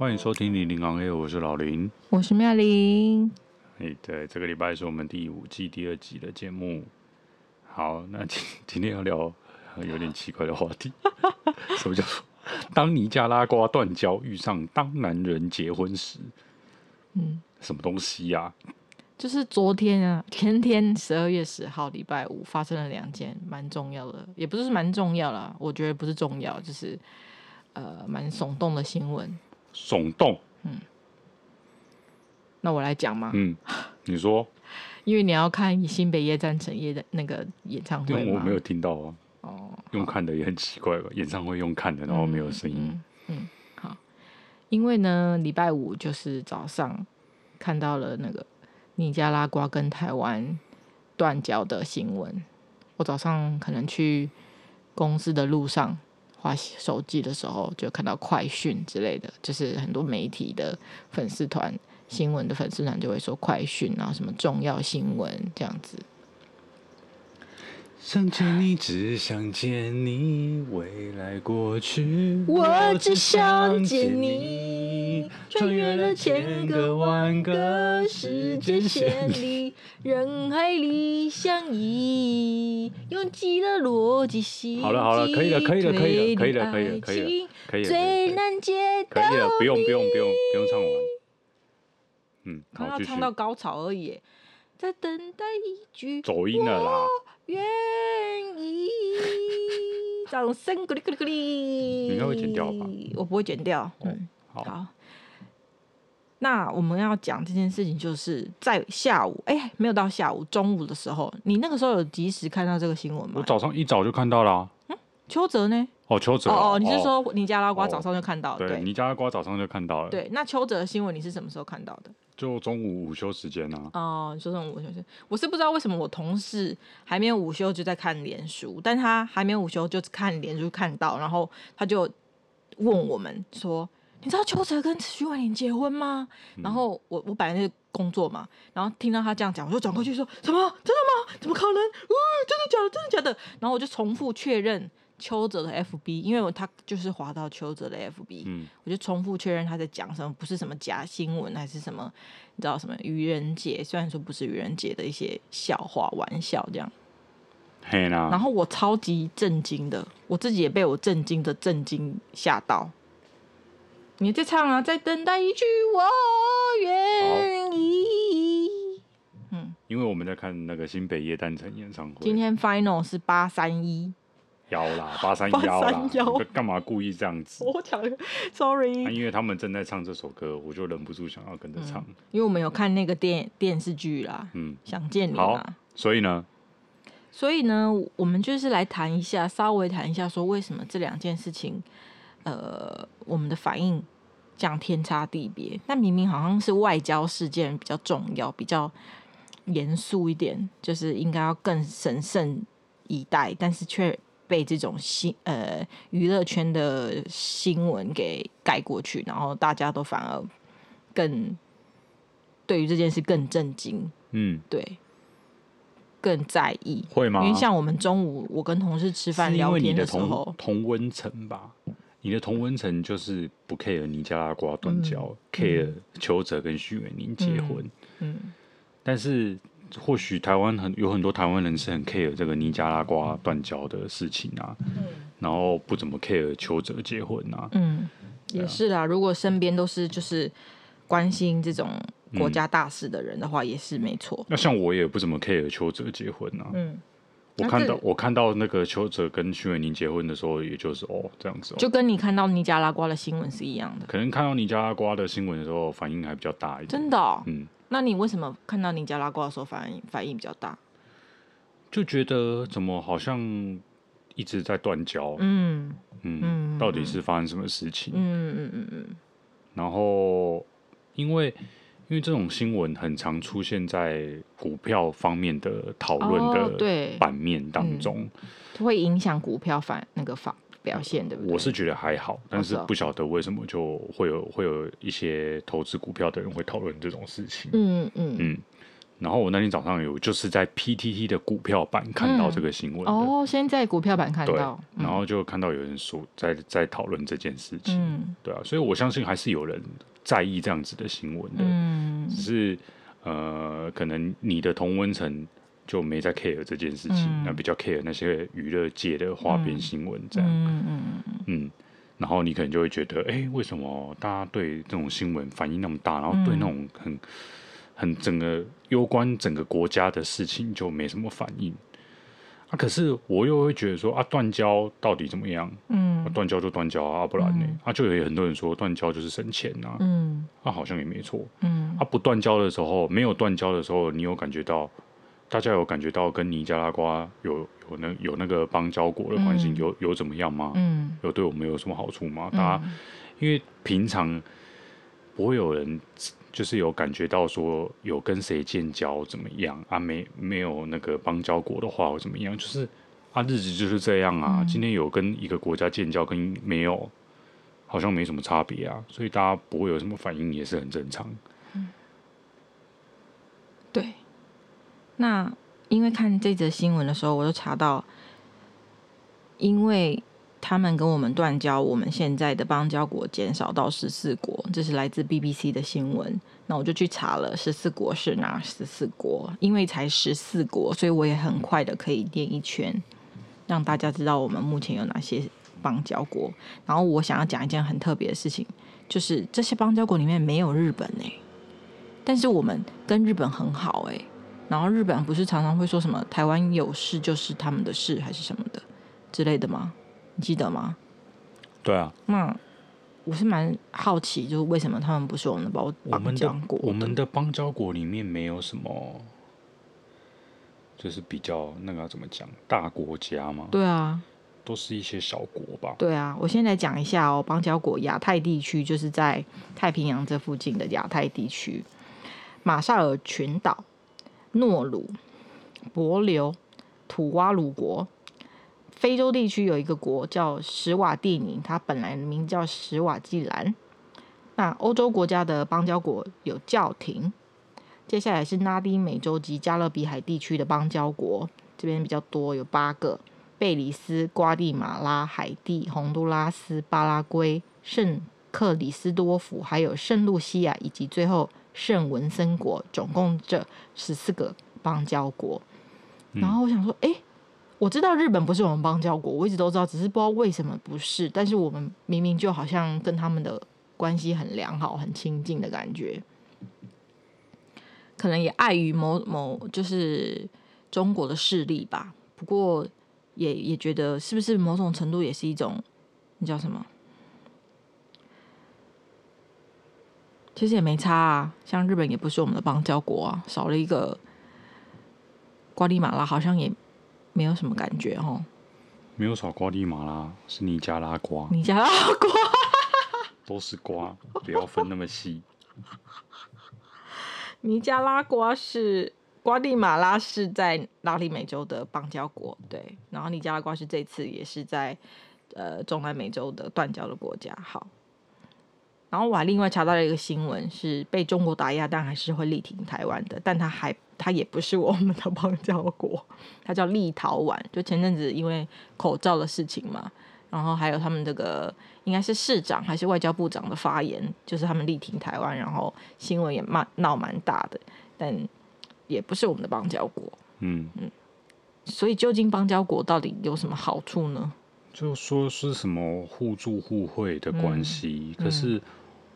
欢迎收听零零行 A，我是老林，我是妙玲。哎，对，这个礼拜是我们第五季第二集的节目。好，那今 今天要聊有点奇怪的话题，什么叫做当尼加拉瓜断交遇上当男人结婚时？嗯，什么东西呀、啊？就是昨天啊，前天十二月十号礼拜五发生了两件蛮重要的，也不是蛮重要啦，我觉得不是重要，就是呃蛮耸动的新闻。耸动，嗯，那我来讲嘛，嗯，你说，因为你要看新北夜战城夜的那个演唱会，我没有听到啊，哦，用看的也很奇怪吧？演唱会用看的，然后没有声音。嗯嗯，嗯，好，因为呢，礼拜五就是早上看到了那个。尼加拉瓜跟台湾断交的新闻，我早上可能去公司的路上滑手机的时候，就看到快讯之类的，就是很多媒体的粉丝团、新闻的粉丝团就会说快讯啊，什么重要新闻这样子。想见你，只想见你，未来过去，我只想见你。穿越了千个万个时间线里，人海里相依，用尽了逻辑系统。好了好了，可以了可以了可以了可以了可以了可以了可以了，最难解的。可以了，不用不用不用不用唱完。嗯，刚刚唱到高潮而已，在等待一句走音了啦。愿意，掌声鼓励鼓应该会剪掉吧？我不会剪掉。嗯，好。好，那我们要讲这件事情，就是在下午，哎、欸，没有到下午，中午的时候，你那个时候有及时看到这个新闻吗？我早上一早就看到了、啊。嗯，邱泽呢？哦，邱泽。哦哦，你是说尼加拉瓜早上就看到了？对，尼加拉瓜早上就看到了。对，那邱泽的新闻你是什么时候看到的？就中午午休时间、啊？哦，你说中午午休时间，我是不知道为什么我同事还没有午休就在看脸书，但他还没有午休就看脸书看到，然后他就问我们说：“你知道邱泽跟徐婉玲结婚吗？”、然后我我本来是工作嘛，然后听到他这样讲，我就转过去说：“什么？真的吗？怎么可能？哦，真的假的？真的假的？”然后我就重复确认。邱泽的 FB，因为他就是滑到邱泽的 FB，嗯，我就重复确认他在讲什么，不是什么假新闻，还是什么，你知道什么愚人节？虽然说不是愚人节的一些笑话、玩笑这样。嘿啦。然后我超级震惊的，我自己也被我震惊的震惊吓到。你在唱啊，在等待一句我愿意。嗯，因为我们在看那个新北夜诞城演唱会，今天 Final 是八三一。幺 啦，八三幺啦，干嘛故意这样子？我讲，sorry。因为他们正在唱这首歌，我就忍不住想要跟着唱。嗯、因为我们有看那个电电视剧啦，嗯，想见你嘛。所以呢，所以呢，我们就是来谈一下，稍微谈一下，说为什么这两件事情，呃，我们的反应这样天差地别。但明明好像是外交事件比较重要，比较严肃一点，就是应该要更审慎以待，但是却。被这种新呃娱乐圈的新闻给盖过去，然后大家都反而更对于这件事更震惊，嗯，对，更在意，会吗？因为像我们中午我跟同事吃饭聊天的时候，同温层吧，你的同温层就是不 care 尼加拉瓜断交，嗯，care 邱泽跟徐伟宁结婚，嗯，嗯，但是。或许台湾很有很多台湾人是很 care 这个尼加拉瓜断交的事情啊，嗯、然后不怎么 care 邱泽结婚啊，嗯，也是啦。如果身边都是就是关心这种国家大事的人的话，也是没错。那像我也不怎么 care 邱泽结婚啊，嗯，我看到我看到那个邱泽跟徐伟宁结婚的时候，也就是哦这样子，就跟你看到尼加拉瓜的新闻是一样的。可能看到尼加拉瓜的新闻的时候，反应还比较大一点，真的、哦，嗯。那你为什么看到尼加拉瓜的时候反应反应比较大？就觉得怎么好像一直在断交，嗯嗯，嗯，到底是发生什么事情？嗯嗯嗯嗯。然后因为因为这种新闻很常出现在股票方面的讨论的版面当中，哦嗯、会影响股票反那个反。表现对不对？我是觉得还好，但是不晓得为什么就会有会有一些投资股票的人会讨论这种事情。嗯嗯。嗯。然后我那天早上有就是在 PTT 的股票版看到这个新闻、嗯、哦，先在股票版看到，对，然后就看到有人说在在讨论这件事情，嗯、对啊，所以我相信还是有人在意这样子的新闻的，嗯，只是呃，可能你的同温层就没在 care 这件事情，嗯、那比较 care 那些娱乐界的花边新闻这样，嗯嗯嗯，然后你可能就会觉得，哎，为什么大家对这种新闻反应那么大，然后对那种很。很整个攸关整个国家的事情就没什么反应。啊，可是我又会觉得说啊，断交到底怎么样？嗯，断交就断交啊，不然呢？嗯、啊，就有很多人说断交就是省钱呐、啊，嗯，啊，好像也没错，嗯，啊，不断交的时候，没有断交的时候，你有感觉到，大家有感觉到跟尼加拉瓜有有那有那个邦交国的关系、嗯、有有怎么样吗？嗯，有对我们有什么好处吗？大家、嗯、因为平常不会有人。就是有感觉到说有跟谁建交怎么样啊？没没有那个邦交国的话或怎么样？就是啊，日子就是这样啊。嗯、今天有跟一个国家建交，跟没有好像没什么差别啊。所以大家不会有什么反应，也是很正常。嗯，对。那因为看这则新闻的时候，我就查到，因为。他们跟我们断交，我们现在的邦交国减少到十四国，这是来自 BBC 的新闻。那我就去查了十四国是哪十四国，因为才十四国，所以我也很快的可以念一圈，让大家知道我们目前有哪些邦交国。然后我想要讲一件很特别的事情，就是这些邦交国里面没有日本哎，但是我们跟日本很好哎。然后日本不是常常会说什么台湾有事就是他们的事还是什么的之类的吗？你记得吗？对啊，那我是蛮好奇，就是为什么他们不是我们的邦邦交国？我们的邦交国里面没有什么，就是比较那个要怎么讲大国家吗？对啊，都是一些小国吧？对啊，我先来讲一下哦，邦交国亚太地区就是在太平洋这附近的亚太地区，马绍尔群岛、诺鲁、帛琉、土瓦鲁国。非洲地区有一个国叫史瓦蒂尼，它本来名叫史瓦济兰。那欧洲国家的邦交国有教廷。接下来是拉丁美洲及加勒比海地区的邦交国，这边比较多，有八个：贝里斯、瓜地马拉、海地、洪都拉斯、巴拉圭、圣克里斯多夫，还有圣露西亚，以及最后圣文森国，总共这十四个邦交国。然后我想说，哎、欸。我知道日本不是我们邦交国，我一直都知道，只是不知道为什么不是。但是我们明明就好像跟他们的关系很良好、很亲近的感觉，可能也碍于某某就是中国的势力吧。不过也也觉得是不是某种程度也是一种，你叫什么？其实也没差啊，像日本也不是我们的邦交国啊，少了一个瓜地马拉，好像也。没有什么感觉哦，没有少瓜地马拉，是尼加拉瓜。尼加拉瓜都是瓜，不要分那么细。尼加拉瓜是瓜地马拉是在拉丁美洲的邦交国，对。然后尼加拉瓜是这次也是在呃中南美洲的断交的国家。好，然后我还另外查到了一个新闻，是被中国打压，但还是会力挺台湾的，但他还。他也不是我们的邦交国，他叫立陶宛。就前阵子因为口罩的事情嘛，然后还有他们这个应该是市长还是外交部长的发言，就是他们力挺台湾，然后新闻也蛮闹蛮大的，但也不是我们的邦交国。嗯嗯，所以究竟邦交国到底有什么好处呢？就说是什么互助互惠的关系，嗯、可是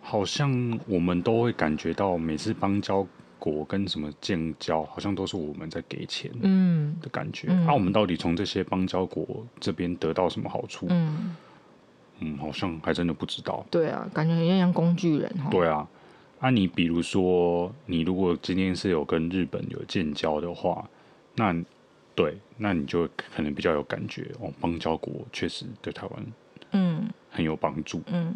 好像我们都会感觉到每次邦交。国跟什么建交，好像都是我们在给钱，嗯的感觉。那、嗯啊、我们到底从这些邦交国这边得到什么好处？嗯，嗯，好像还真的不知道。对啊，感觉很像工具人。对啊，那、啊、你比如说，你如果今天是有跟日本有建交的话，那对，那你就可能比较有感觉哦。邦交国确实对台湾，嗯，很有帮助，嗯。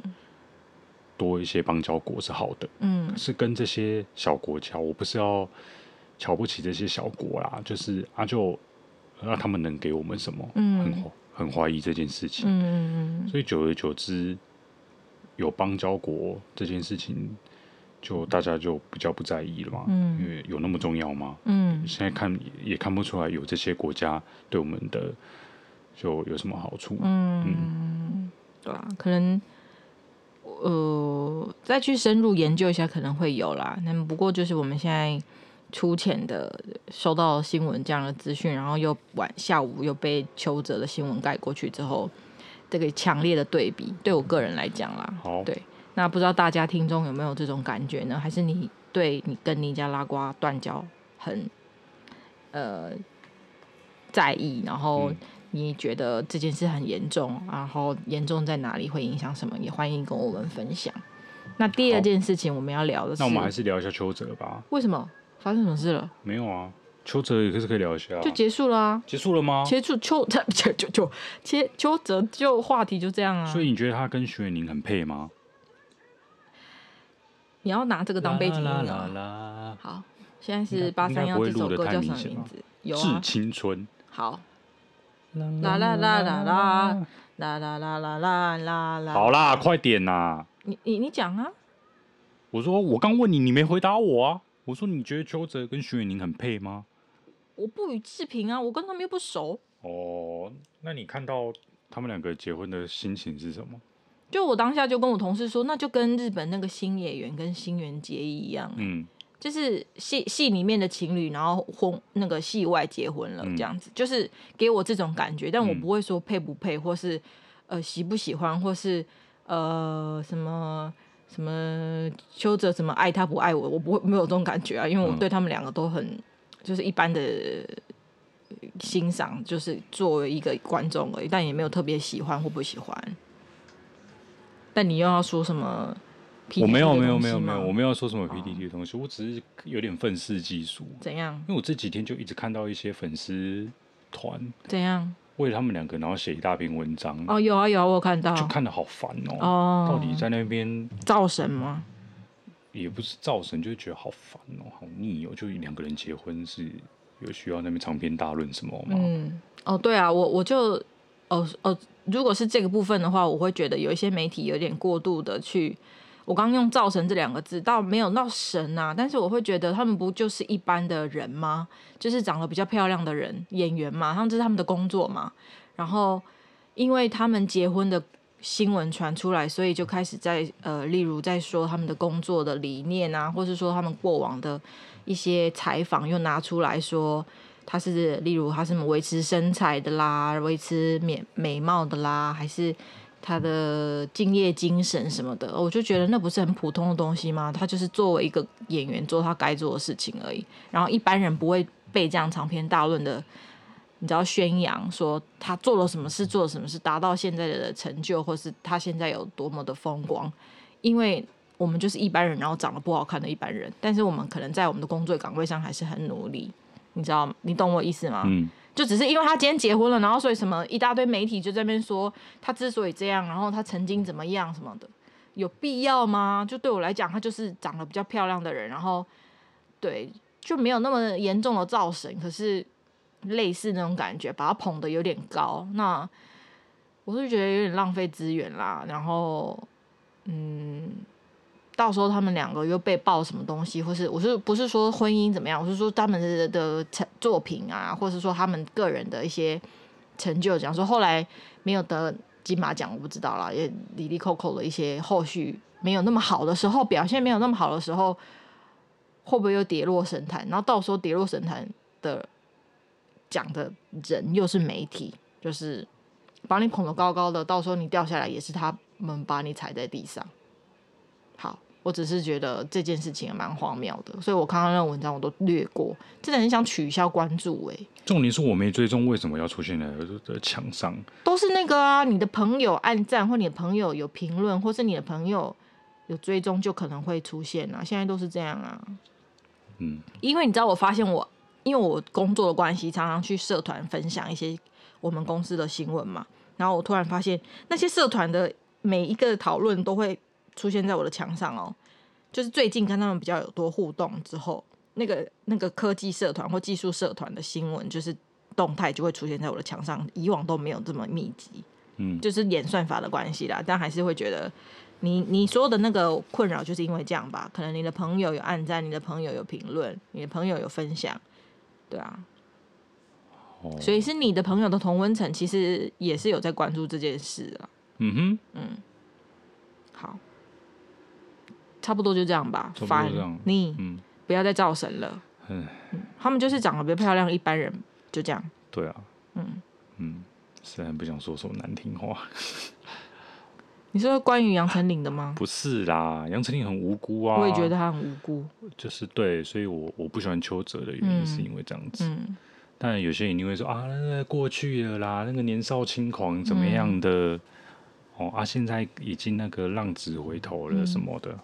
多一些邦交国是好的，嗯，是跟这些小国家，我不是要瞧不起这些小国啦，就是啊，就那他们能给我们什么？嗯，很很怀疑这件事情，嗯，所以久而久之，有邦交国这件事情就大家就比较不在意了嘛。嗯，因为有那么重要吗？嗯，现在看也看不出来有这些国家对我们的就有什么好处。嗯，嗯对啊，可能呃再去深入研究一下可能会有啦。那么不过就是我们现在。粗浅的收到新闻这样的资讯，然后又晚下午又被邱泽的新闻盖过去之后，这个强烈的对比，对我个人来讲啦，好对，那不知道大家听众有没有这种感觉呢？还是你对你跟尼加拉瓜断交很呃在意，然后你觉得这件事很严重，然后严重在哪里，会影响什么？也欢迎跟我们分享。那第二件事情我们要聊的是，那我们还是聊一下邱泽吧。为什么？发生什么事了？没有啊，邱泽也是可以聊一下。就结束了啊？结束了吗？结束 邱泽就就就切邱泽就话题就这样啊。所以你觉得他跟徐伟宁很配吗？你要拿这个当背景音乐。好，现在是八三幺这首歌叫什么名字？有致青春。好。啦啦啦啦啦啦啦啦啦啦啦啦。好啦，快点呐！你你你讲啊！我说我刚问你，你没回答我啊。我说你觉得邱泽跟徐伟宁很配吗？我不予置评啊，我跟他们又不熟。哦，那你看到他们两个结婚的心情是什么？就我当下就跟我同事说，那就跟日本那个新演员跟新垣结衣一样，嗯，就是戏戏里面的情侣，然后婚那个戏外结婚了这样子，嗯、就是给我这种感觉，但我不会说配不配，或是呃喜不喜欢，或是呃什么。什么邱泽什么爱他不爱我，我不会没有这种感觉啊，因为我对他们两个都很就是一般的欣赏，就是作为一个观众而已，但也没有特别喜欢或不喜欢。但你又要说什么？我没有没有没有没有，我没有说什么 PTT 的东西，哦、我只是有点愤世嫉俗。怎样？因为我这几天就一直看到一些粉丝团。怎样？为了他们两个，然后写一大篇文章哦，有啊有啊，我有看到，就看的好烦哦。哦，到底在那边造神吗？也不是造神，就是觉得好烦哦，好腻哦。就两个人结婚是有需要那边长篇大论什么吗？嗯，哦，对啊，我我就哦哦，如果是这个部分的话，我会觉得有一些媒体有点过度的去。我刚用“造神”这两个字，倒没有闹神啊，但是我会觉得他们不就是一般的人吗？就是长得比较漂亮的人，演员嘛，他们这是他们的工作嘛。然后，因为他们结婚的新闻传出来，所以就开始在呃，例如在说他们的工作的理念啊，或是说他们过往的一些采访，又拿出来说他是，例如他是什么维持身材的啦，维持美美貌的啦，还是？他的敬业精神什么的，我就觉得那不是很普通的东西吗？他就是作为一个演员做他该做的事情而已。然后一般人不会被这样长篇大论的，你知道宣扬说他做了什么事，做了什么事，达到现在的成就，或是他现在有多么的风光。因为我们就是一般人，然后长得不好看的一般人，但是我们可能在我们的工作岗位上还是很努力，你知道？你懂我意思吗？嗯。就只是因为他今天结婚了，然后所以什么一大堆媒体就在那边说他之所以这样，然后他曾经怎么样什么的，有必要吗？就对我来讲，他就是长得比较漂亮的人，然后对就没有那么严重的造神，可是类似那种感觉，把他捧得有点高，那我是觉得有点浪费资源啦。然后嗯。到时候他们两个又被爆什么东西，或是我是不是说婚姻怎么样？我是说他们的的成作品啊，或是说他们个人的一些成就，讲说后来没有得金马奖，我不知道啦，也里里扣扣的一些后续没有那么好的时候，表现没有那么好的时候，会不会又跌落神坛？然后到时候跌落神坛的讲的人又是媒体，就是把你捧得高高的，到时候你掉下来也是他们把你踩在地上。好。我只是觉得这件事情也蛮荒谬的，所以我看到那个文章我都略过，真的很想取消关注哎、欸。重点是我没追踪，为什么要出现在墙上？都是那个啊，你的朋友按赞，或你的朋友有评论，或是你的朋友有追踪，就可能会出现啊。现在都是这样啊。嗯，因为你知道，我发现我因为我工作的关系，常常去社团分享一些我们公司的新闻嘛，然后我突然发现那些社团的每一个讨论都会。出现在我的墙上哦，就是最近跟他们比较有多互动之后，那个那个科技社团或技术社团的新闻，就是动态就会出现在我的墙上，以往都没有这么密集，嗯，就是演算法的关系啦，但还是会觉得你你说的那个困扰就是因为这样吧？可能你的朋友有按赞，你的朋友有评论，你的朋友有分享，对啊。哦。所以是你的朋友的同温层，其实也是有在关注这件事啊。嗯哼。嗯。好。差不多就这样吧。差不多这样。你嗯，不要再造神了。嗯。他们就是长得比较漂亮，一般人就这样。对啊。嗯嗯，虽然不想说什么难听话。你说关于杨丞琳的吗？不是啦，杨丞琳很无辜啊。我也觉得她很无辜。就是对，所以我我不喜欢邱泽的原因是因为这样子。嗯。但有些人一定会说啊，那个过去了啦，那个年少轻狂怎么样的？嗯、哦啊，现在已经那个浪子回头了什么的。嗯、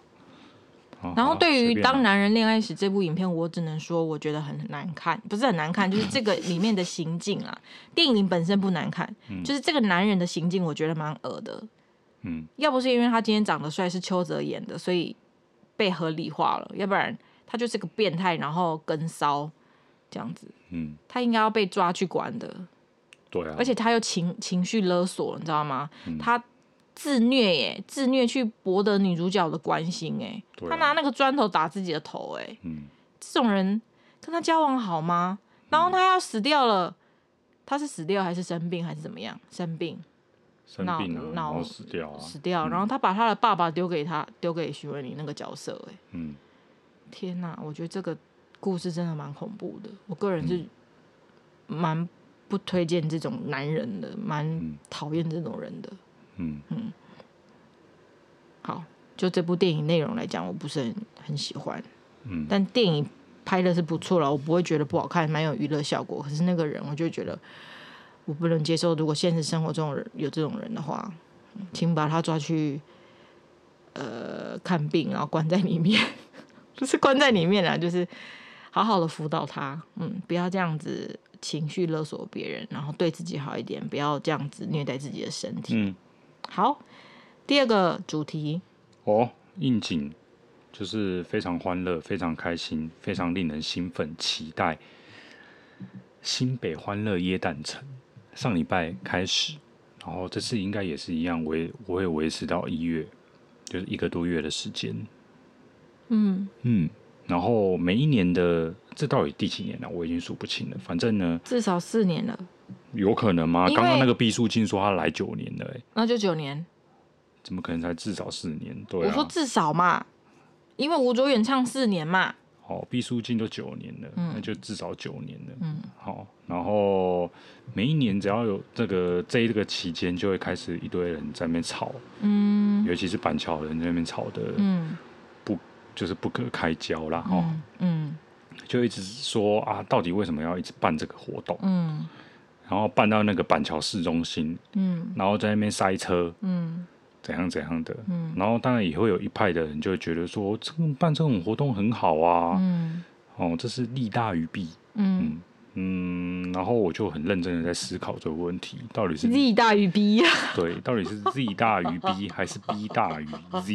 然后对于《当男人恋爱时》这部影片，我只能说我觉得很难看，不是很难看，就是这个里面的行径啊。电影本身不难看，嗯、就是这个男人的行径，我觉得蛮恶的。嗯，要不是因为他今天长得帅，是邱泽演的，所以被合理化了。要不然他就是个变态，然后跟骚这样子。嗯，他应该要被抓去关的。对啊。而且他又情情绪勒索，你知道吗？嗯、他自虐耶，自虐去博得女主角的关心哎。啊、他拿那个砖头打自己的头哎。嗯。这种人跟他交往好吗？然后他要死掉了，他是死掉还是生病还是怎么样？生病。生病了，脑然后死掉啊！死掉，然后他把他的爸爸丢给他，丢给许玮甯那个角色，哎，嗯，天哪，我觉得这个故事真的蛮恐怖的。我个人是蛮不推荐这种男人的，蛮讨厌这种人的。嗯嗯。好，就这部电影内容来讲，我不是很很喜欢。嗯。但电影拍的是不错了，我不会觉得不好看，蛮有娱乐效果。可是那个人，我就觉得。我不能接受，如果现实生活中有这种人的话，请把他抓去，呃，看病，然后关在里面，不是关在里面啦，就是好好的辅导他，嗯，不要这样子情绪勒索别人，然后对自己好一点，不要这样子虐待自己的身体。嗯，好，第二个主题哦，应景就是非常欢乐、非常开心、非常令人兴奋、期待，新北欢乐椰蛋城。上礼拜开始，然后这次应该也是一样，维我会维持到一月，就是一个多月的时间。嗯嗯，然后每一年的这到底第几年了？我已经数不清了。反正呢，至少四年了。有可能吗？刚刚那个毕书尽说他来九年了，欸，那就九年。怎么可能才至少四年？对啊，我说至少嘛，因为吴卓远唱四年嘛。好，毕书尽都九年了，嗯、那就至少九年了。嗯，好，然后每一年只要有这个这这个期间，就会开始一堆人在那边吵，嗯，尤其是板桥人在那边吵的，嗯，不就是不可开交啦，哈、嗯，嗯，就一直说啊，到底为什么要一直办这个活动？嗯，然后办到那个板桥市中心，嗯，然后在那边塞车，嗯。怎样怎样的，嗯，然后当然也会有一派的人就会觉得说，这个办这种活动很好啊，嗯，哦，这是利大于弊，嗯。嗯，然后我就很认真的在思考这个问题，到底是利大于弊啊？对，到底是 Z 大于 B 还是 B 大于 Z？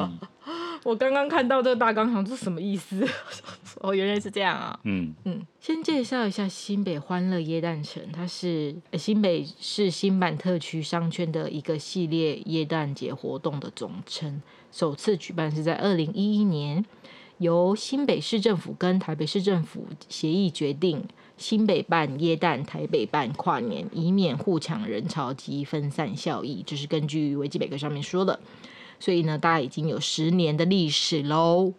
我刚刚看到这个大纲，想这是什么意思？哦，原来是这样啊。嗯嗯，先介绍一下新北欢乐椰蛋城，它是新北市新版特区商圈的一个系列椰蛋节活动的总称。首次举办是在二零一一年，由新北市政府跟台北市政府协议决定，新北办椰蛋，台北办跨年，以免互抢人潮及分散效益。这是根据维基百科上面说的。所以呢，大概已经有十年的历史喽。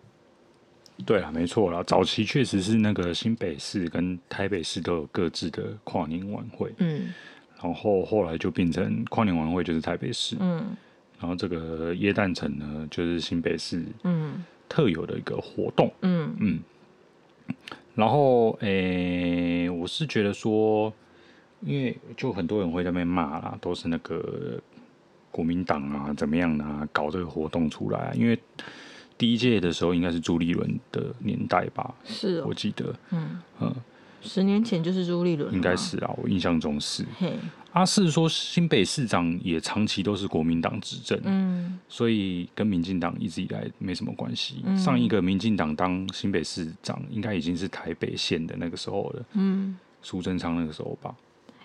对啊，没错啦，早期确实是那个新北市跟台北市都有各自的跨年晚会。嗯，然后后来就变成跨年晚会就是台北市。嗯，然后这个耶诞城呢，就是新北市嗯特有的一个活动。嗯嗯。然后诶，我是觉得说，因为就很多人会在那边骂啦，都是那个。国民党啊，怎么样啊？搞这个活动出来啊？因为第一届的时候应该是朱立伦的年代吧？是、哦，我记得，嗯嗯，十年前就是朱立伦，应该是啊，我印象中是。嘿，阿四说新北市长也长期都是国民党执政，嗯，所以跟民进党一直以来没什么关系。嗯、上一个民进党当新北市长，应该已经是台北县的那个时候了，嗯，苏贞昌那个时候吧。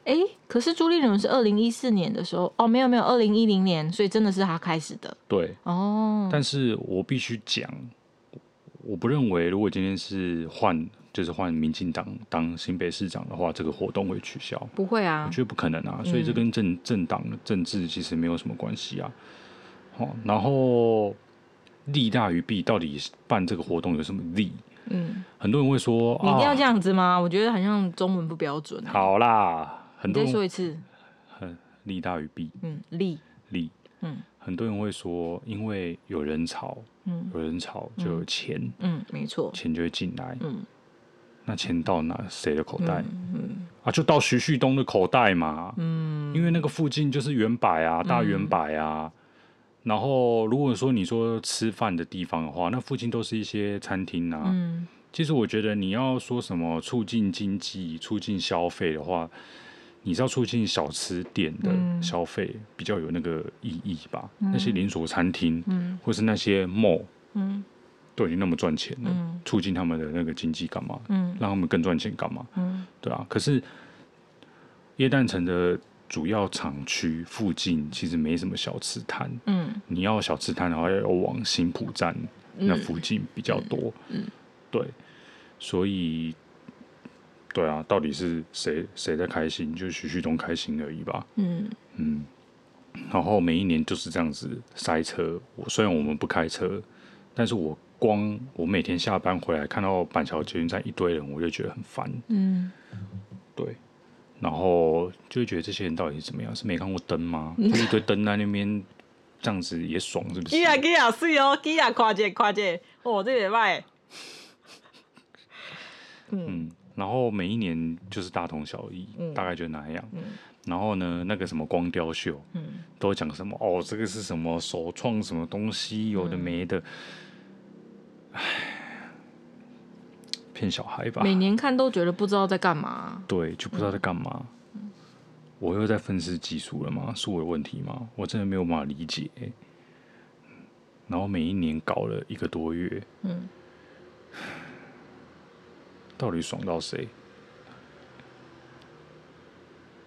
哎，可是朱立伦是二零一四年的时候，哦，没有没有，二零一零年，所以真的是他开始的。对，哦，但是我必须讲，我不认为如果今天是换。就是换民进党当新北市长的话，这个活动会取消？不会啊，我觉得不可能啊。所以这跟政政党的政治其实没有什么关系啊。好，然后利大于弊，到底办这个活动有什么利？嗯，很多人会说，你一定要这样子吗？啊、我觉得好像中文不标准。好啦，很多你再说一次。利大于弊。嗯，利利。嗯，很多人会说，因为有人潮，嗯，有人潮就有钱，嗯，嗯，没错，钱就会进来，嗯。那钱到哪谁的口袋？嗯嗯、啊，就到徐旭东的口袋嘛。嗯，因为那个附近就是远百啊，大远百啊。嗯、然后如果说你说吃饭的地方的话，那附近都是一些餐厅啊。嗯，其实我觉得你要说什么促进经济、促进消费的话，你是要促进小吃店的消费比较有那个意义吧？嗯、那些连锁餐厅，嗯，或是那些 mall，嗯。都已经那么赚钱了，嗯、促进他们的那个经济干嘛？嗯、让他们更赚钱干嘛？嗯、对啊。可是耶诞城的主要厂区附近其实没什么小吃摊。嗯、你要小吃摊的话，要往新浦站那附近比较多。嗯嗯、对。所以，对啊，到底是谁谁在开心？就徐旭东开心而已吧。嗯嗯。然后每一年就是这样子塞车。我虽然我们不开车，但是我。光我每天下班回来看到板桥捷运站一堆人，我就觉得很烦。嗯，对，然后就会觉得这些人到底是怎么样？是没看过灯吗？就一堆灯在那边这样子也爽，是不是？基亚基亚水哦，基亚跨界跨界哦，这也卖。嗯，然后每一年就是大同小异，嗯、大概就那样。嗯、然后呢，那个什么光雕秀，嗯，都讲什么哦，这个是什么首创什么东西，有的没的。唉，骗小孩吧！每年看都觉得不知道在干嘛。对，就不知道在干嘛。嗯、我又在愤世嫉俗了吗？是我的问题吗？我真的没有办法理解。然后每一年搞了一个多月，嗯，到底爽到谁？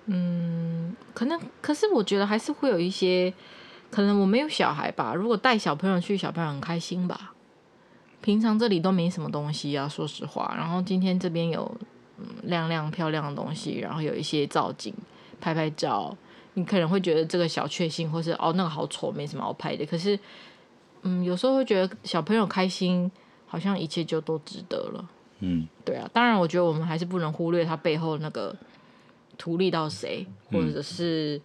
嗯，可能，可是我觉得还是会有一些，可能我没有小孩吧。如果带小朋友去，小朋友很开心吧。平常这里都没什么东西啊，说实话。然后今天这边有嗯亮亮漂亮的东西，然后有一些造景，拍拍照，你可能会觉得这个小确幸，或是哦那个好丑，没什么好拍的。可是嗯，有时候会觉得小朋友开心，好像一切就都值得了。嗯，对啊。当然，我觉得我们还是不能忽略他背后那个图利到谁，或者是、嗯、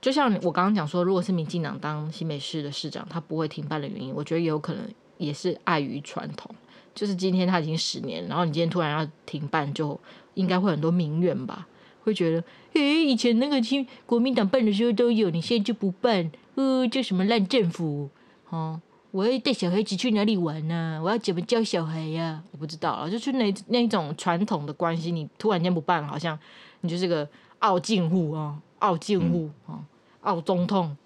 就像我刚刚讲说，如果是民进党当新北市的市长，他不会停办的原因，我觉得也有可能。也是碍于传统，就是今天他已经十年，然后你今天突然要停办，就应该会很多民怨吧？会觉得，诶，以前那个亲国民党办的时候都有，你现在就不办，呃，这什么烂政府？哦，我要带小孩子去哪里玩呢？我要怎么教小孩呀？我不知道啊，就是那那种传统的关系，你突然间不办，好像你就是个傲进户啊，傲进户啊，傲中痛，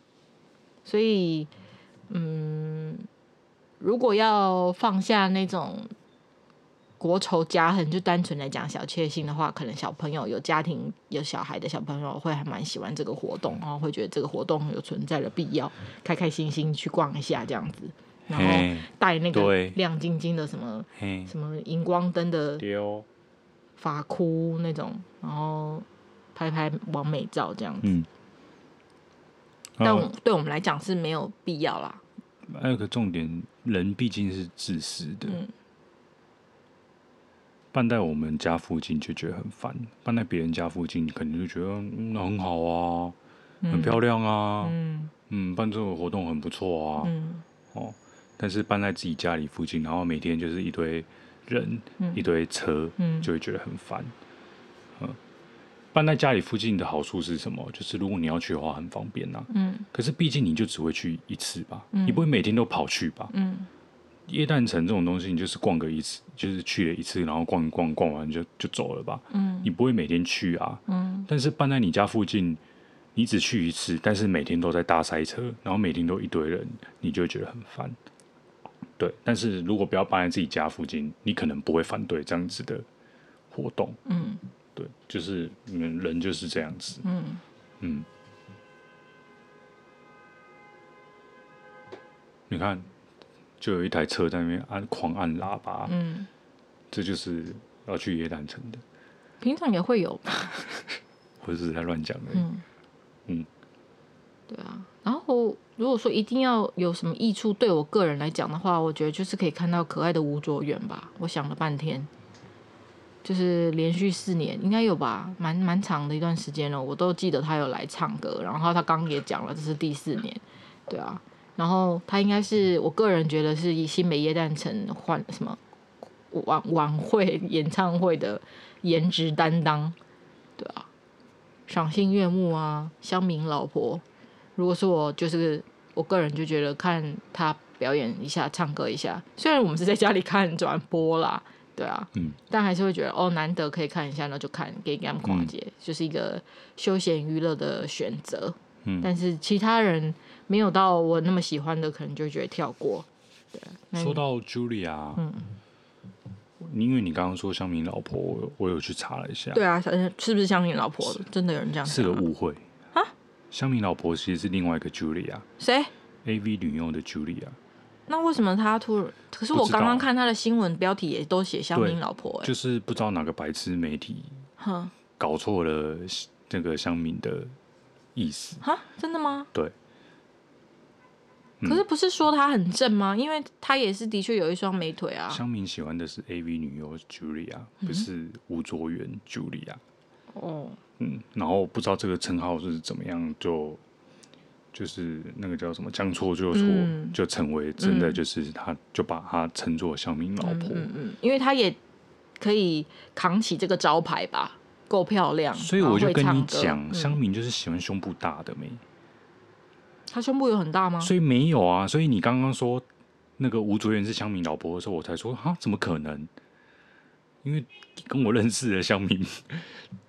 所以，嗯。如果要放下那种国仇家恨，就单纯来讲小确幸的话，可能小朋友有家庭有小孩的小朋友会还蛮喜欢这个活动，然后会觉得这个活动有存在的必要，开开心心去逛一下这样子，然后带那个亮晶晶的什么什么荧光灯的发箍那种，然后拍拍完美照这样子。嗯，但对我们来讲是没有必要啦。还有个重点。人毕竟是自私的，嗯、办在我们家附近就觉得很烦，办在别人家附近肯定就觉得那、嗯、很好啊，嗯、很漂亮啊，嗯，嗯，办这个活动很不错啊，嗯、哦，但是办在自己家里附近，然后每天就是一堆人，嗯、一堆车，嗯、就会觉得很烦，嗯办在家里附近的好处是什么？就是如果你要去的话，很方便呐、啊。嗯。可是毕竟你就只会去一次吧，嗯、你不会每天都跑去吧？嗯。耶诞城这种东西，你就是逛个一次，就是去了一次，然后逛一逛，逛完就就走了吧。嗯。你不会每天去啊。嗯。但是办在你家附近，你只去一次，但是每天都在大塞车，然后每天都一堆人，你就会觉得很烦。对。但是如果不要办在自己家附近，你可能不会反对这样子的活动。嗯。对，就是嗯，人就是这样子。嗯嗯，你看，就有一台车在那边按狂按喇叭。嗯，这就是要去野胆城的。平常也会有吧？或者是在乱讲的。嗯嗯，对啊。然后如果说一定要有什么益处，对我个人来讲的话，我觉得就是可以看到可爱的吴卓远吧。我想了半天。就是连续四年应该有吧，蛮蛮长的一段时间了。我都记得他有来唱歌，然后他刚刚也讲了，这是第四年，对啊。然后他应该是我个人觉得是以新北耶诞城换什么晚晚会演唱会的颜值担当，对啊。赏心悦目啊，乡民老婆。如果是我，就是我个人就觉得看他表演一下，唱歌一下。虽然我们是在家里看转播啦。对啊，嗯，但还是会觉得哦，难得可以看一下，那就看给给他们跨界，就是一个休闲娱乐的选择。嗯，但是其他人没有到我那么喜欢的，可能就觉得跳过。对，说到 Julia，嗯，因为你刚刚说乡民老婆，我我有去查了一下。对啊，是不是乡民老婆？真的有人这样？是个误会啊！乡民老婆其实是另外一个 Julia，谁？AV 女优的 Julia。那为什么他突然？可是我刚刚看他的新闻标题也都写乡民老婆，就是不知道哪个白痴媒体，哼搞错了那个乡民的意思。哈，真的吗？对。可是不是说他很正吗？因为他也是的确有一双美腿啊。香民喜欢的是 AV 女优 Julia，不是吴卓源 Julia。哦。嗯，然后不知道这个称号是怎么样就。就是那个叫什么将错就错，嗯、就成为真的，就是他，就把他称作香明老婆。嗯，嗯，嗯，因为他也可以扛起这个招牌吧，够漂亮。所以我就跟你讲，香民就是喜欢胸部大的没？他胸部有很大吗？所以没有啊。所以你刚刚说那个吴卓源是香民老婆的时候，我才说啊，怎么可能？因为跟我认识的香民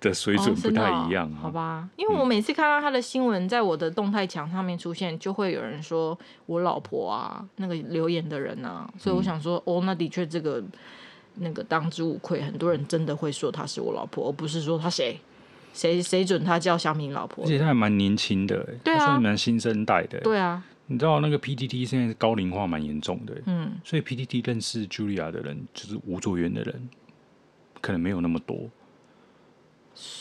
的水准不太一样，好吧？因为我每次看到他的新闻，在我的动态墙上面出现，就会有人说我老婆啊，那个留言的人啊，所以我想说，哦，那的确这个那个当之无愧，很多人真的会说她是我老婆，而不是说她谁谁谁准她叫小敏老婆，而且她还蛮年轻的，对啊，算蛮新生代的，对啊。你知道那个 PTT 现在是高龄化蛮严重的，嗯，所以 PTT 认识 Julia 的人就是吴卓源的人。可能没有那么多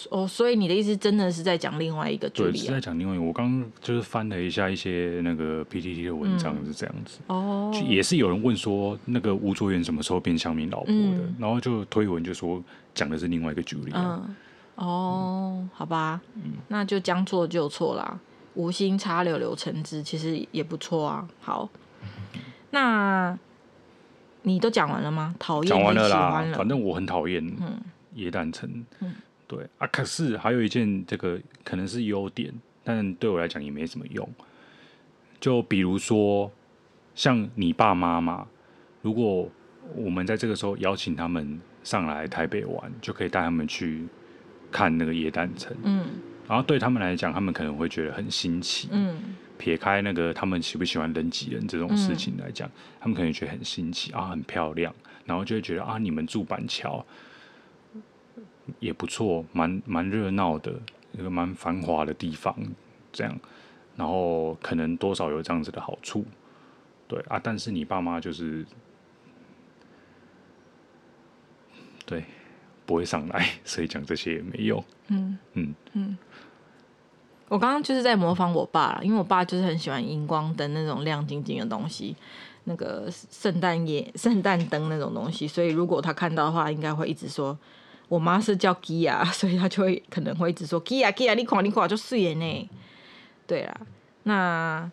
哦，所以你的意思真的是在讲另外一个剧？对，是在讲另外一个。我刚刚就是翻了一下一些那个 PTT 的文章，是这样子、嗯、哦。也是有人问说，那个吴卓源什么时候变乡民老婆的？嗯、然后就推文就说讲的是另外一个剧里。嗯，哦，嗯、好吧，嗯、那就将错就错啦，无心插柳柳橙汁，其实也不错啊。好，那。你都讲完了吗？讨厌，讲完了啦。反正我很讨厌耶诞城。嗯，对啊。可是还有一件，这个可能是优点，但对我来讲也没什么用。就比如说，像你爸妈嘛，如果我们在这个时候邀请他们上来台北玩，就可以带他们去看那个耶诞城。嗯，然后对他们来讲，他们可能会觉得很新奇。嗯。撇开那个他们喜不喜欢人挤人这种事情来讲，嗯、他们可能觉得很新奇啊，很漂亮，然后就会觉得啊，你们住板桥也不错，蛮蛮热闹的，一个蛮繁华的地方，这样，然后可能多少有这样子的好处，对啊，但是你爸妈就是对不会上来，所以讲这些也没用，嗯嗯嗯。嗯我刚刚就是在模仿我爸，因为我爸就是很喜欢荧光灯那种亮晶晶的东西，那个圣诞夜圣诞灯那种东西，所以如果他看到的话，应该会一直说，我妈是叫 Gia，，所以她就会可能会一直说 Gia Gia，，你看你看就素颜呢。对啦，那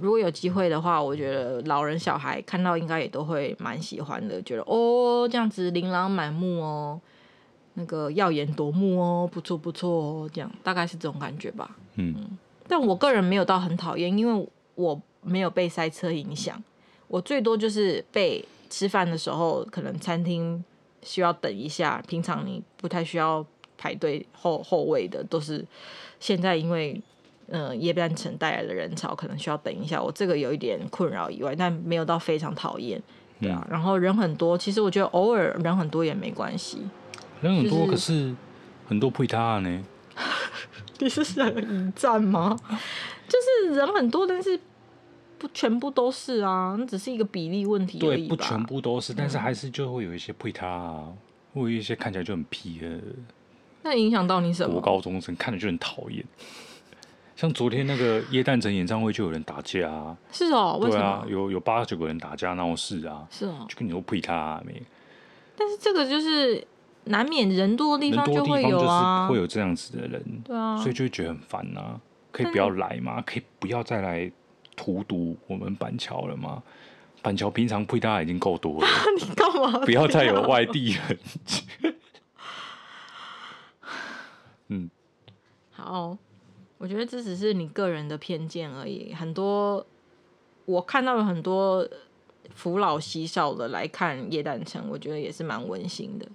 如果有机会的话，我觉得老人小孩看到应该也都会蛮喜欢的，觉得哦这样子琳琅满目哦。那个耀眼夺目哦，不错不错哦，这样大概是这种感觉吧。嗯，嗯，但我个人没有到很讨厌，因为我没有被塞车影响。我最多就是被吃饭的时候，可能餐厅需要等一下。平常你不太需要排队后后位的，都是现在因为呃夜班城带来的人潮，可能需要等一下。我这个有一点困扰以外，但没有到非常讨厌。对啊，嗯、然后人很多，其实我觉得偶尔人很多也没关系。人很多，可是很多配他呢。你是想引战吗？就是人很多，但是不全部都是啊，那只是一个比例问题而已。对，不全部都是，但是还是就会有一些配他啊，会有一些看起来就很皮的。那影响到你什么？国高中生看着就很讨厌。像昨天那个耶诞城演唱会就有人打架啊。是哦，为什么？对啊，有有八九个人打架闹事啊。是哦，就跟你说配他啊没。但是这个就是。难免人多的地方就会有啊，会有这样子的人，对啊，所以就会觉得很烦呐。可以不要来嘛？可以不要再来荼毒我们板桥了吗？板桥平常配大家已经够多了，你干嘛？不要再有外地人。嗯，好，我觉得这只是你个人的偏见而已。很多我看到了很多扶老携少的来看夜诞城，我觉得也是蛮温馨的。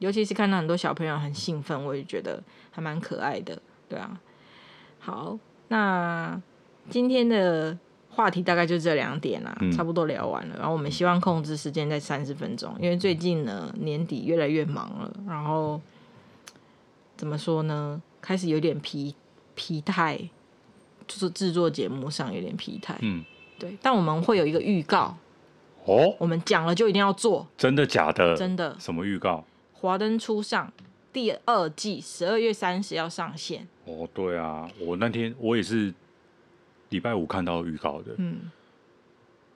尤其是看到很多小朋友很兴奋，我也觉得还蛮可爱的，对啊。好，那今天的话题大概就这两点啦，嗯、差不多聊完了。然后我们希望控制时间在三十分钟，因为最近呢年底越来越忙了，然后怎么说呢，开始有点疲疲态，就是制作节目上有点疲态。嗯，对。但我们会有一个预告哦，我们讲了就一定要做，真的假的？真的。什么预告？华灯初上第二季十二月三十要上线哦，对啊，我那天我也是礼拜五看到预告的，嗯，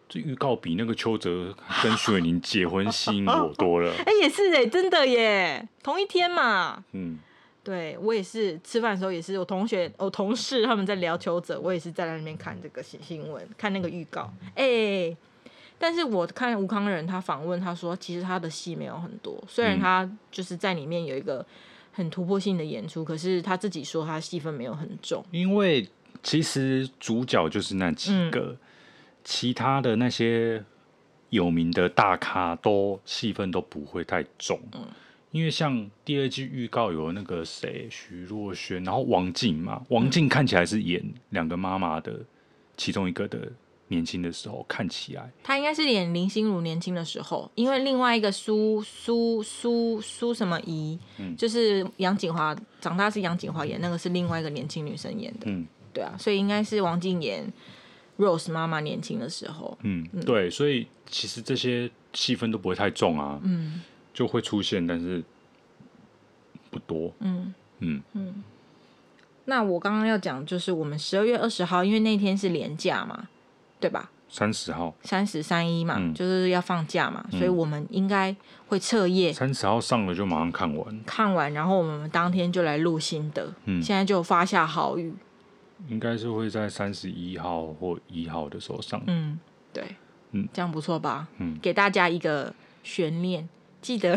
这预告比那个邱泽跟徐伟宁结婚吸引我多了，哎，也是哎，真的耶，同一天嘛，嗯，对我也是吃饭的时候也是，我同学我同事他们在聊邱泽，我也是在那边看这个新新闻，看那个预告，哎。但是我看吴康仁他访问，他说其实他的戏没有很多，虽然他就是在里面有一个很突破性的演出，可是他自己说他戏份没有很重。因为其实主角就是那几个，嗯、其他的那些有名的大咖都戏份都不会太重。嗯、因为像第二季预告有那个谁徐若瑄，然后王静嘛，王静看起来是演两个妈妈的其中一个的。年轻的时候看起来，她应该是演林心如年轻的时候，因为另外一个苏苏苏苏什么怡，嗯、就是杨锦华长大是杨锦华演，那个是另外一个年轻女生演的，嗯，对啊，所以应该是王静妍 Rose 妈妈年轻的时候，嗯，嗯对，所以其实这些戏份都不会太重啊，嗯，就会出现，但是不多，嗯嗯嗯。那我刚刚要讲就是我们十二月二十号，因为那天是连假嘛。对吧？三十号，三十三一嘛，嗯、就是要放假嘛，嗯、所以我们应该会彻夜。三十号上了就马上看完，看完然后我们当天就来录心得。嗯，现在就发下豪语，应该是会在三十一号或一号的时候上。嗯，对，嗯，这样不错吧？嗯，给大家一个悬念，记得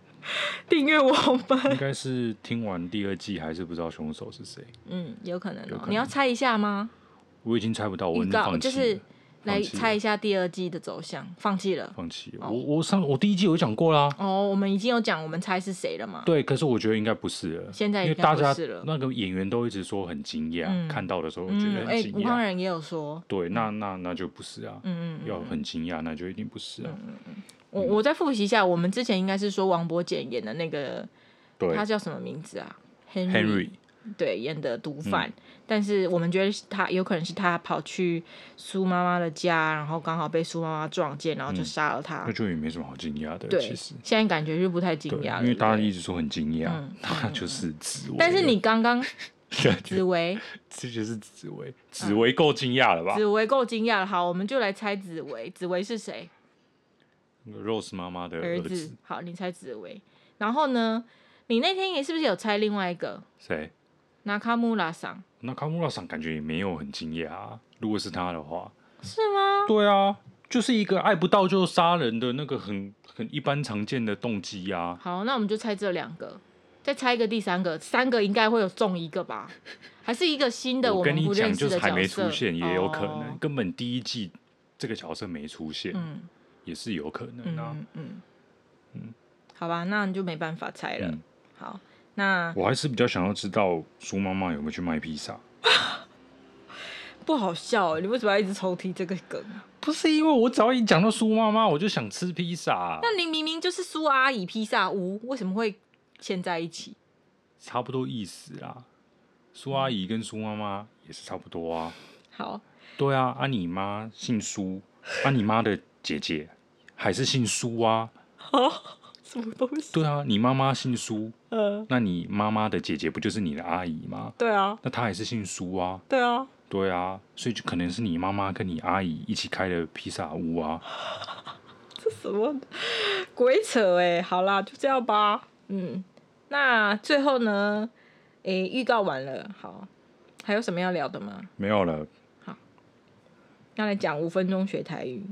订阅我们。应该是听完第二季还是不知道凶手是谁？嗯，有可能哦。可能你要猜一下吗？我已经猜不到，我已经放弃是来猜一下第二季的走向，放弃了。放弃。我我上我第一季有讲过啦。哦，我们已经有讲，我们猜是谁了嘛？对，可是我觉得应该不是了。现在因为大家那个演员都一直说很惊讶，看到的时候觉得很惊讶。吴慷仁也有说。对，那那那就不是啊。嗯嗯。要很惊讶，那就一定不是啊。嗯嗯。我我再复习一下，我们之前应该是说王柏简演的那个，他叫什么名字啊？Henry。对，演的毒贩，嗯、但是我们觉得他有可能是他跑去苏妈妈的家，然后刚好被苏妈妈撞见，然后就杀了他。那就也没什么好惊讶的。对，其实现在感觉就不太惊讶了，因为大家一直说很惊讶，嗯、他就是紫薇。但是你刚刚 紫薇，这就是紫薇，紫薇够惊讶了吧？紫薇够惊讶了，好，我们就来猜紫薇，紫薇是谁？Rose 妈妈的儿子。儿子。好，你猜紫薇，然后呢？你那天也是不是有猜另外一个？谁？那卡穆拉桑，那卡穆拉桑感觉也没有很惊讶啊。如果是他的话，是吗？对啊，就是一个爱不到就杀人的那个很很一般常见的动机啊。好，那我们就猜这两个，再猜一个第三个，三个应该会有中一个吧？还是一个新的？我跟你讲，就是还没出现，也有可能，哦、根本第一季这个角色没出现，嗯，也是有可能啊。嗯嗯，嗯好吧，那你就没办法猜了。嗯、好。那我还是比较想要知道苏妈妈有没有去卖披萨。不好笑，你为什么要一直抽提这个梗？不是因为我只要一讲到苏妈妈，我就想吃披萨。那你明明就是苏阿姨披萨屋，为什么会牵在一起？差不多意思啦。苏阿姨跟苏妈妈也是差不多啊。好。对啊，啊你妈姓苏，啊你妈的姐姐还是姓苏啊。什么东西？对啊，你妈妈姓苏，呃，那你妈妈的姐姐不就是你的阿姨吗？对啊，那她还是姓苏啊。对啊，对啊，所以就可能是你妈妈跟你阿姨一起开的披萨屋啊。这什么鬼扯哎！好啦，就这样吧。嗯，那最后呢？诶，预告完了，好，还有什么要聊的吗？没有了。好，要来讲五分钟学台语。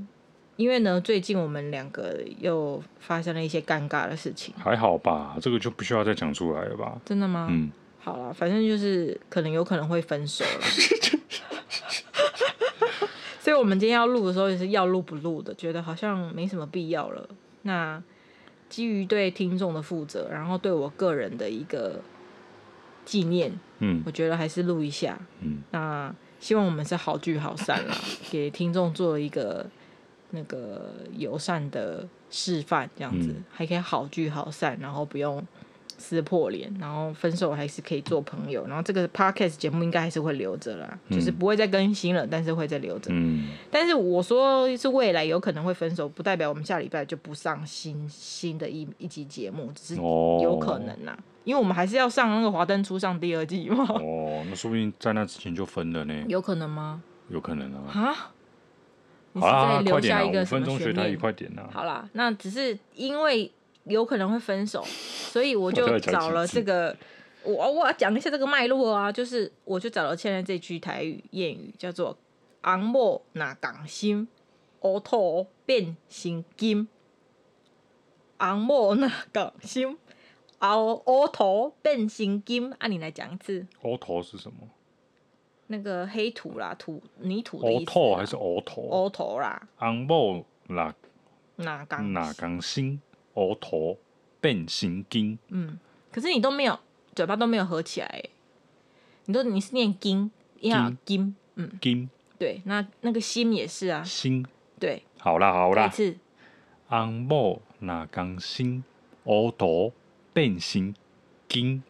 因为呢，最近我们两个又发生了一些尴尬的事情。还好吧，这个就不需要再讲出来了吧？真的吗？嗯，好了，反正就是可能有可能会分手了。所以，我们今天要录的时候也是要录不录的，觉得好像没什么必要了。那基于对听众的负责，然后对我个人的一个纪念，嗯，我觉得还是录一下。嗯，那希望我们是好聚好散啦，给听众做一个。那个友善的示范，这样子、嗯、还可以好聚好散，然后不用撕破脸，然后分手还是可以做朋友。然后这个 podcast 节目应该还是会留着啦，嗯、就是不会再更新了，但是会再留着。嗯、但是我说是未来有可能会分手，不代表我们下礼拜就不上新新的一一集节目，只是有可能啦，哦、因为我们还是要上那个华灯初上第二季嘛。哦，那说不定在那之前就分了呢？有可能吗？有可能啊。啊？好啦，快点啦！五分钟学台语，快点啦！好啦，那只是因为有可能会分手，所以我就找了这个，我我要讲一下这个脉络啊，就是我就找了现在这句台语谚语，叫做“昂某若共心，乌土变成金”。红某若共心，乌乌土变成金。按你来讲一次。乌土是什么？那个黑土啦，土泥土的意思。乌土还是乌土？乌土啦。红某啦哪刚哪刚心，乌土变形金。嗯，可是你都没有嘴巴都没有合起来，你都你是念金，要金，嗯，金。对，那那个心也是啊。心。对。好啦好啦。一次。红某哪刚心，乌土变形金。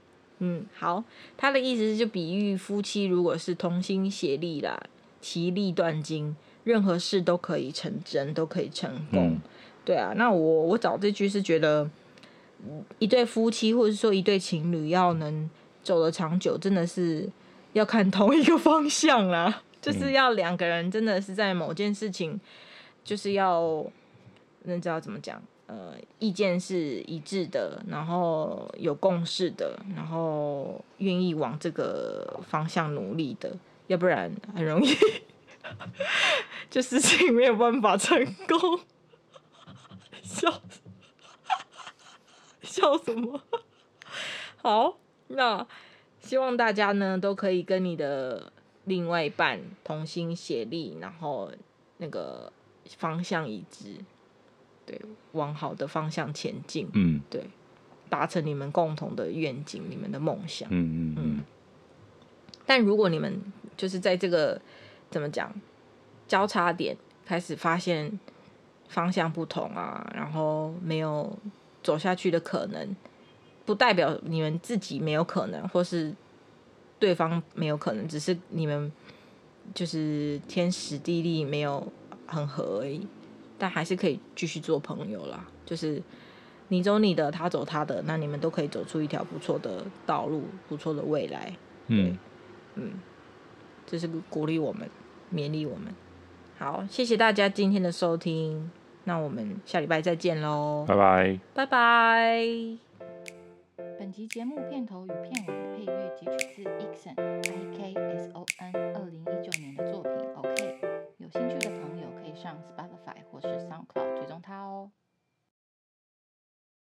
嗯，好，他的意思是就比喻夫妻如果是同心协力啦，其利断金，任何事都可以成真，都可以成功。嗯、对啊，那我我找这句是觉得，一对夫妻或者说一对情侣要能走得长久，真的是要看同一个方向啦，就是要两个人真的是在某件事情，就是要，那知道怎么讲？呃，意见是一致的，然后有共识的，然后愿意往这个方向努力的，要不然很容易，就事情没有办法成功。笑，笑什么？好，那希望大家呢都可以跟你的另外一半同心协力，然后那个方向一致。对，往好的方向前进。嗯，对，达成你们共同的愿景，你们的梦想。嗯嗯嗯。但如果你们就是在这个怎么讲交叉点开始发现方向不同啊，然后没有走下去的可能，不代表你们自己没有可能，或是对方没有可能，只是你们就是天时地利没有很合而已。但还是可以继续做朋友啦，就是你走你的，他走他的，那你们都可以走出一条不错的道路，不错的未来。嗯嗯，这是鼓励我们，勉励我们。好，谢谢大家今天的收听，那我们下礼拜再见喽，拜拜，拜拜。本集节目片头与片尾的配乐截取自 Ikson I K S O N 二零一九年的作品。OK，有兴趣的朋友上 Spotify 或是 SoundCloud 追踪它哦。